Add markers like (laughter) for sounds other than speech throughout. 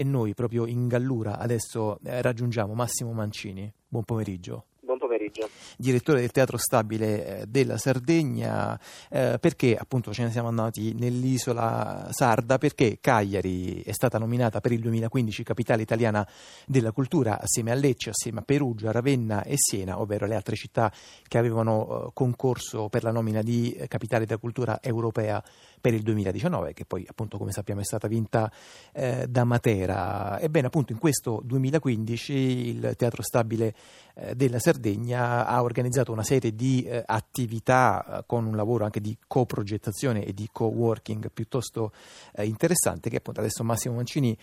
e noi proprio in Gallura adesso eh, raggiungiamo Massimo Mancini. Buon pomeriggio pomeriggio. Direttore del Teatro Stabile eh, della Sardegna, eh, perché appunto ce ne siamo andati nell'isola sarda? Perché Cagliari è stata nominata per il 2015 capitale italiana della cultura assieme a Lecce, assieme a Perugia, Ravenna e Siena, ovvero le altre città che avevano eh, concorso per la nomina di eh, capitale della cultura europea per il 2019, che poi appunto come sappiamo è stata vinta eh, da Matera. Ebbene appunto in questo 2015 il Teatro Stabile eh, della Sardegna ha organizzato una serie di eh, attività eh, con un lavoro anche di coprogettazione e di co-working piuttosto eh, interessante che appunto adesso Massimo Mancini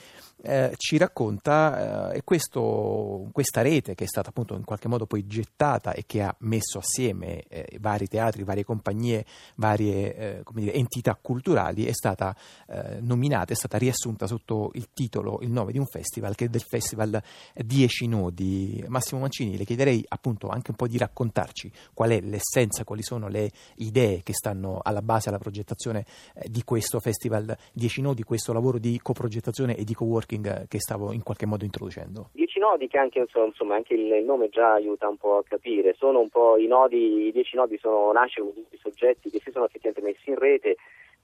eh, ci racconta e questo, questa rete che è stata appunto in qualche modo poi gettata e che ha messo assieme vari teatri, varie compagnie, varie dire, entità culturali è stata nominata, è stata riassunta sotto il titolo, il nome di un festival che è del festival Dieci Nodi. Massimo Mancini le chiederei appunto anche un po' di raccontarci qual è l'essenza, quali sono le idee che stanno alla base alla progettazione eh, di questo festival 10 nodi, questo lavoro di coprogettazione e di co-working che stavo in qualche modo introducendo. 10 nodi che anche, insomma, anche il nome già aiuta un po' a capire, sono un po' i nodi, i 10 nodi sono, nascono tutti i soggetti che si sono effettivamente messi in rete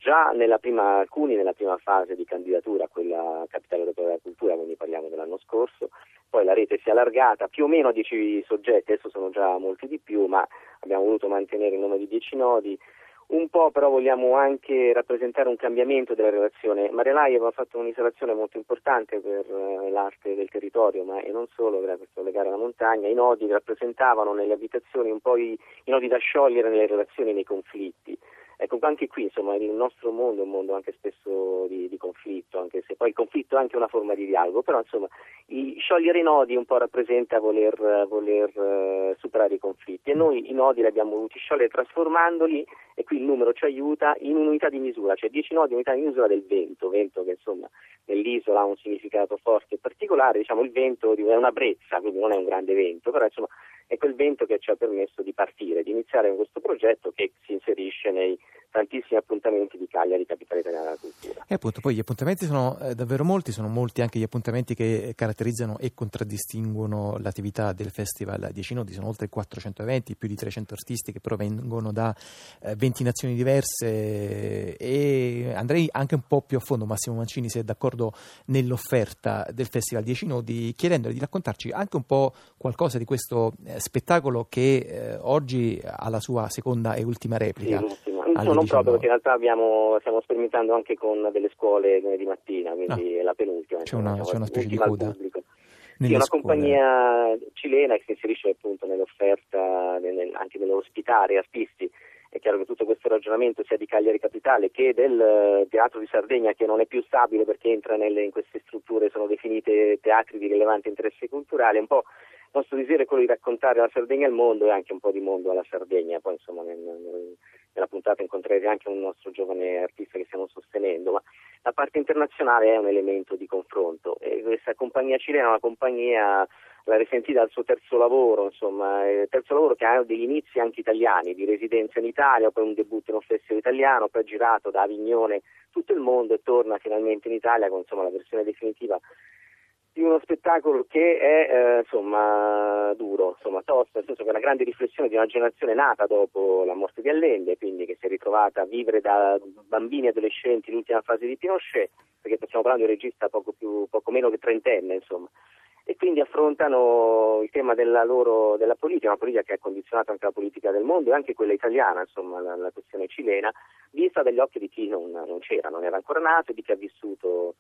già nella prima, alcuni nella prima fase di candidatura a quella capitale europea della cultura, quindi parliamo dell'anno scorso, poi la rete si è allargata più o meno a 10 soggetti, adesso sono già molti di più, ma abbiamo voluto mantenere il nome di 10 nodi. Un po' però vogliamo anche rappresentare un cambiamento della relazione. Marialai aveva fatto un'installazione molto importante per eh, l'arte del territorio, ma e non solo, era questo legare alla montagna. I nodi rappresentavano nelle abitazioni un po' i, i nodi da sciogliere nelle relazioni nei conflitti. Ecco, anche qui insomma, il nostro mondo è un mondo anche spesso di, di, conflitto, anche se poi il conflitto è anche una forma di dialogo, però insomma, i, sciogliere i nodi un po' rappresenta voler, voler uh, superare i conflitti. E noi i nodi li abbiamo voluti sciogliere trasformandoli e qui il numero ci aiuta in un'unità di misura, cioè 10 nodi unità di misura del vento, vento che insomma nell'isola ha un significato forte e particolare, diciamo il vento è una brezza, quindi non è un grande vento, però insomma è quel vento che ci ha permesso di partire, di iniziare con questo progetto che si inserisce nei tantissimi appuntamenti di Cagliari, capitale italiana della cultura. E appunto poi gli appuntamenti sono eh, davvero molti, sono molti anche gli appuntamenti che caratterizzano e contraddistinguono l'attività del Festival 10 Nodi, sono oltre 400 eventi, più di 300 artisti che provengono da eh, 20 nazioni diverse e andrei anche un po' più a fondo, Massimo Mancini se è d'accordo nell'offerta del Festival 10 Nodi, chiedendole di raccontarci anche un po' qualcosa di questo eh, spettacolo che eh, oggi ha la sua seconda e ultima replica. Sì, No, non proprio, perché in realtà abbiamo, stiamo sperimentando anche con delle scuole lunedì mattina, quindi ah, è la penultima. C'è una, c'è una specie di coda. Sì, una compagnia cilena che si inserisce appunto nell'offerta, nel, anche nell'ospitare artisti. È chiaro che tutto questo ragionamento sia di Cagliari Capitale che del uh, Teatro di Sardegna che non è più stabile perché entra nelle, in queste strutture, sono definite teatri di rilevante interesse culturale, un po' desiderio è quello di raccontare la Sardegna al mondo e anche un po' di mondo alla Sardegna, poi insomma nel, nel, nella puntata incontrerete anche un nostro giovane artista che stiamo sostenendo, ma la parte internazionale è un elemento di confronto. E questa compagnia cilena è una compagnia la risentita al suo terzo lavoro, insomma, il terzo lavoro che ha degli inizi anche italiani, di residenza in Italia, poi un debutto in un festival italiano, poi ha girato da Avignone tutto il mondo e torna finalmente in Italia con insomma, la versione definitiva di uno spettacolo che è eh, insomma duro, insomma tosto, nel senso che è una grande riflessione di una generazione nata dopo la morte di Allende, quindi che si è ritrovata a vivere da bambini e adolescenti l'ultima fase di Pinochet, perché stiamo parlando di un regista poco, più, poco meno che trentenne, insomma. E quindi affrontano il tema della loro della politica, una politica che ha condizionato anche la politica del mondo e anche quella italiana, insomma, la, la questione cilena, vista dagli occhi di chi non, non c'era, non era ancora nato e di chi ha vissuto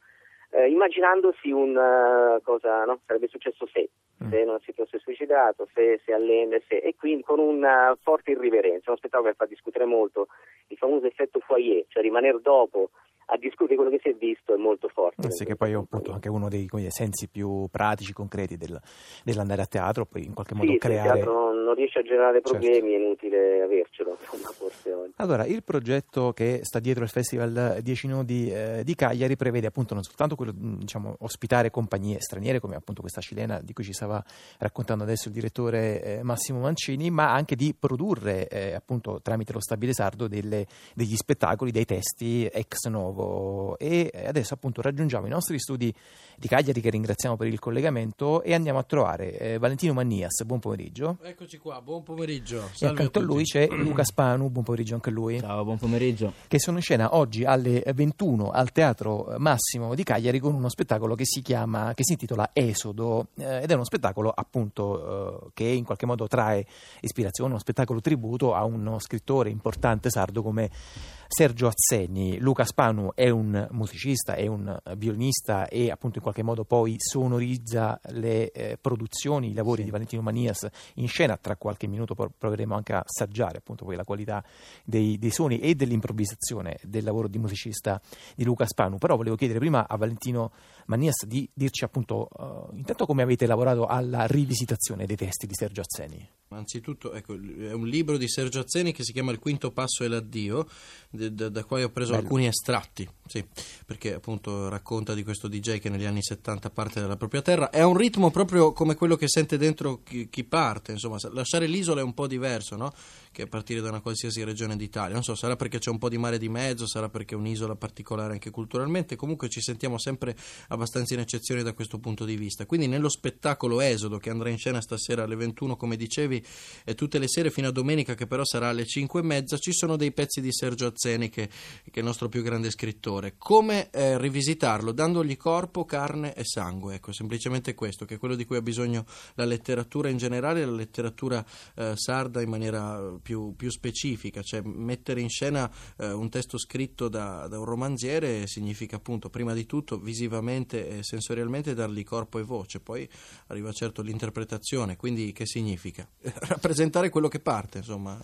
eh, immaginandosi un uh, cosa no? sarebbe successo se, mm. se non si fosse suicidato, se, se allende, se, e quindi con una forte irriverenza, uno spettacolo che fa discutere molto il famoso effetto foyer, cioè rimanere dopo a discutere quello che si è visto è molto forte. Sì, che poi è appunto anche uno dei sensi più pratici, concreti del, dell'andare a teatro, poi in qualche modo sì, creare... il teatro non, non riesce a generare certo. problemi, certo. è inutile avercelo, (laughs) insomma, forse oggi. Allora, il progetto che sta dietro il Festival 10 Nodi eh, di Cagliari prevede appunto non soltanto quello di diciamo, ospitare compagnie straniere, come appunto questa cilena di cui ci stava raccontando adesso il direttore eh, Massimo Mancini, ma anche di produrre eh, appunto tramite lo Stabile Sardo delle, degli spettacoli, dei testi ex novo nuovo e adesso appunto raggiungiamo i nostri studi di Cagliari che ringraziamo per il collegamento e andiamo a trovare eh, Valentino Mannias, buon pomeriggio. Eccoci qua, buon pomeriggio. Salve e accanto a, a lui c'è Luca Spanu, buon pomeriggio anche a lui. Ciao, buon pomeriggio. Che sono in scena oggi alle 21 al Teatro Massimo di Cagliari con uno spettacolo che si chiama, che si intitola Esodo eh, ed è uno spettacolo appunto eh, che in qualche modo trae ispirazione, uno spettacolo tributo a uno scrittore importante sardo come Sergio Azzeni. Luca Spanu è un musicista, è un violinista e appunto in qualche modo poi sonorizza le eh, produzioni, i lavori sì. di Valentino Manias in scena. Tra qualche minuto proveremo anche a assaggiare appunto poi la qualità dei, dei suoni e dell'improvvisazione del lavoro di musicista di Luca Spanu. Però volevo chiedere prima a Valentino Manias di dirci appunto uh, intanto come avete lavorato alla rivisitazione dei testi di Sergio Azzeni. Anzitutto, ecco, è un libro di Sergio Azzeni che si chiama Il quinto passo e l'addio, da, da cui ho preso Bello. alcuni estratti, sì, perché appunto racconta di questo DJ che negli anni 70 parte dalla propria terra. È un ritmo proprio come quello che sente dentro chi, chi parte, insomma, lasciare l'isola è un po' diverso, no? Che partire da una qualsiasi regione d'Italia. Non so, sarà perché c'è un po' di mare di mezzo, sarà perché è un'isola particolare anche culturalmente, comunque ci sentiamo sempre abbastanza in eccezione da questo punto di vista. Quindi nello spettacolo Esodo che andrà in scena stasera alle 21, come dicevi, e tutte le sere fino a domenica che però sarà alle 5 e mezza ci sono dei pezzi di Sergio Azzeni che, che è il nostro più grande scrittore come eh, rivisitarlo? Dandogli corpo, carne e sangue. Ecco semplicemente questo che è quello di cui ha bisogno la letteratura in generale la letteratura eh, sarda in maniera più, più, specifica. Cioè mettere in scena eh, un testo scritto da, da un romanziere significa appunto prima di tutto visivamente e sensorialmente dargli corpo e voce. Poi arriva certo l'interpretazione. Quindi che significa? (laughs) rappresentare quello che parte, insomma.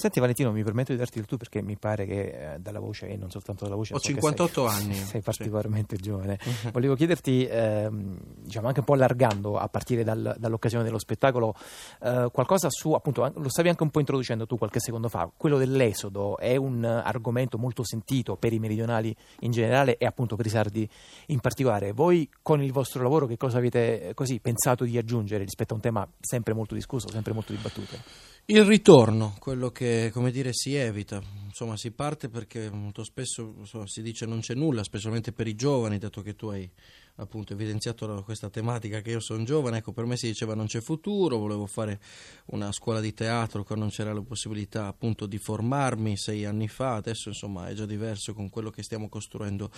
Senti Valentino, mi permetto di darti il tu perché mi pare che eh, dalla voce e non soltanto dalla voce... Ho 58 sei, anni. (laughs) Sei particolarmente sì. giovane. Volevo chiederti, eh, diciamo anche un po' allargando a partire dal, dall'occasione dello spettacolo, eh, qualcosa su, appunto, lo stavi anche un po' introducendo tu qualche secondo fa, quello dell'esodo è un argomento molto sentito per i meridionali in generale e appunto per i sardi in particolare. Voi con il vostro lavoro che cosa avete così pensato di aggiungere rispetto a un tema sempre molto discusso, sempre molto dibattuto? Il ritorno, quello che come dire si evita, insomma si parte perché molto spesso insomma, si dice non c'è nulla, specialmente per i giovani, dato che tu hai appunto evidenziato questa tematica che io sono giovane, ecco per me si diceva non c'è futuro, volevo fare una scuola di teatro quando non c'era la possibilità appunto di formarmi sei anni fa, adesso insomma è già diverso con quello che stiamo costruendo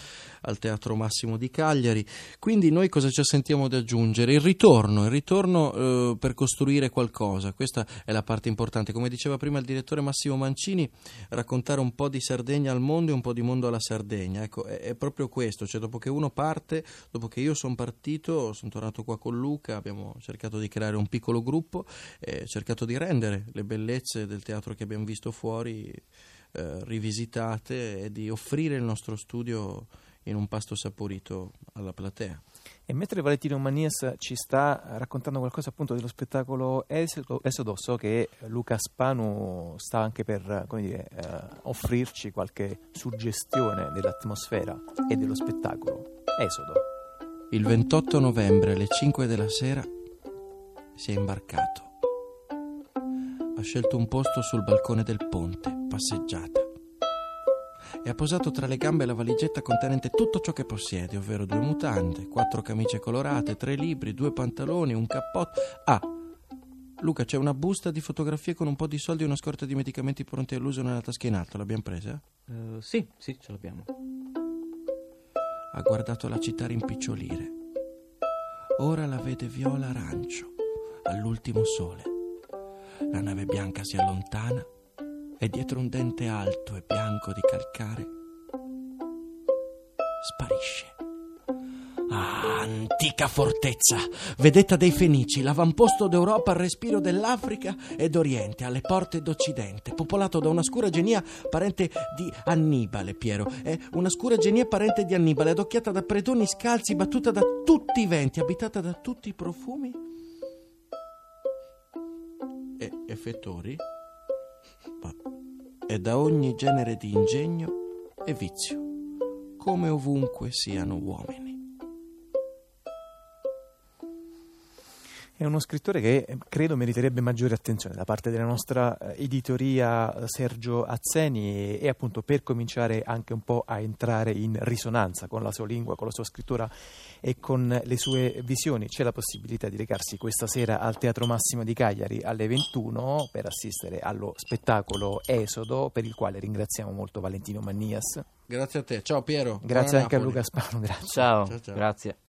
al Teatro Massimo di Cagliari, quindi noi cosa ci sentiamo di aggiungere? Il ritorno, il ritorno eh, per costruire qualcosa, questa è la parte importante, come diceva prima il direttore Massimo Mancini, raccontare un po' di Sardegna al mondo e un po' di mondo alla Sardegna, ecco è, è proprio questo, cioè dopo che uno parte, dopo io sono partito, sono tornato qua con Luca, abbiamo cercato di creare un piccolo gruppo e cercato di rendere le bellezze del teatro che abbiamo visto fuori eh, rivisitate e di offrire il nostro studio in un pasto saporito alla platea. E mentre Valentino Manias ci sta raccontando qualcosa appunto dello spettacolo Esodo, so che Luca Spanu sta anche per dire, eh, offrirci qualche suggestione dell'atmosfera e dello spettacolo. Esodo. Il 28 novembre alle 5 della sera si è imbarcato. Ha scelto un posto sul balcone del ponte, passeggiata. E ha posato tra le gambe la valigetta contenente tutto ciò che possiede, ovvero due mutande, quattro camicie colorate, tre libri, due pantaloni, un cappotto. Ah, Luca, c'è una busta di fotografie con un po' di soldi e una scorta di medicamenti pronti all'uso nella tasca in alto. L'abbiamo presa? Uh, sì, sì, ce l'abbiamo ha guardato la città rimpicciolire. Ora la vede viola arancio, all'ultimo sole. La nave bianca si allontana e dietro un dente alto e bianco di calcare sparisce. Ah, antica fortezza, vedetta dei Fenici, l'avamposto d'Europa al respiro dell'Africa e d'Oriente, alle porte d'Occidente, popolato da una scura genia parente di Annibale, Piero. È una scura genia parente di Annibale, adocchiata da predoni scalzi, battuta da tutti i venti, abitata da tutti i profumi e effettori, e da ogni genere di ingegno e vizio, come ovunque siano uomini. È uno scrittore che eh, credo meriterebbe maggiore attenzione da parte della nostra eh, editoria eh, Sergio Azzeni e appunto per cominciare anche un po' a entrare in risonanza con la sua lingua, con la sua scrittura e con le sue visioni. C'è la possibilità di recarsi questa sera al Teatro Massimo di Cagliari alle 21 per assistere allo spettacolo Esodo per il quale ringraziamo molto Valentino Mannias. Grazie a te, ciao Piero. Grazie Buona anche Napoli. a Luca Spano, grazie. Ciao, Ciao, ciao. grazie.